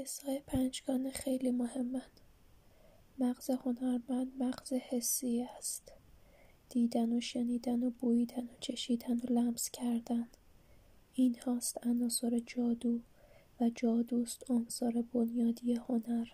حسای پنجگانه خیلی مهمند مغز هنرمند مغز حسی است. دیدن و شنیدن و بویدن و چشیدن و لمس کردن. این هاست عناصر جادو و جادوست عنصر بنیادی هنر.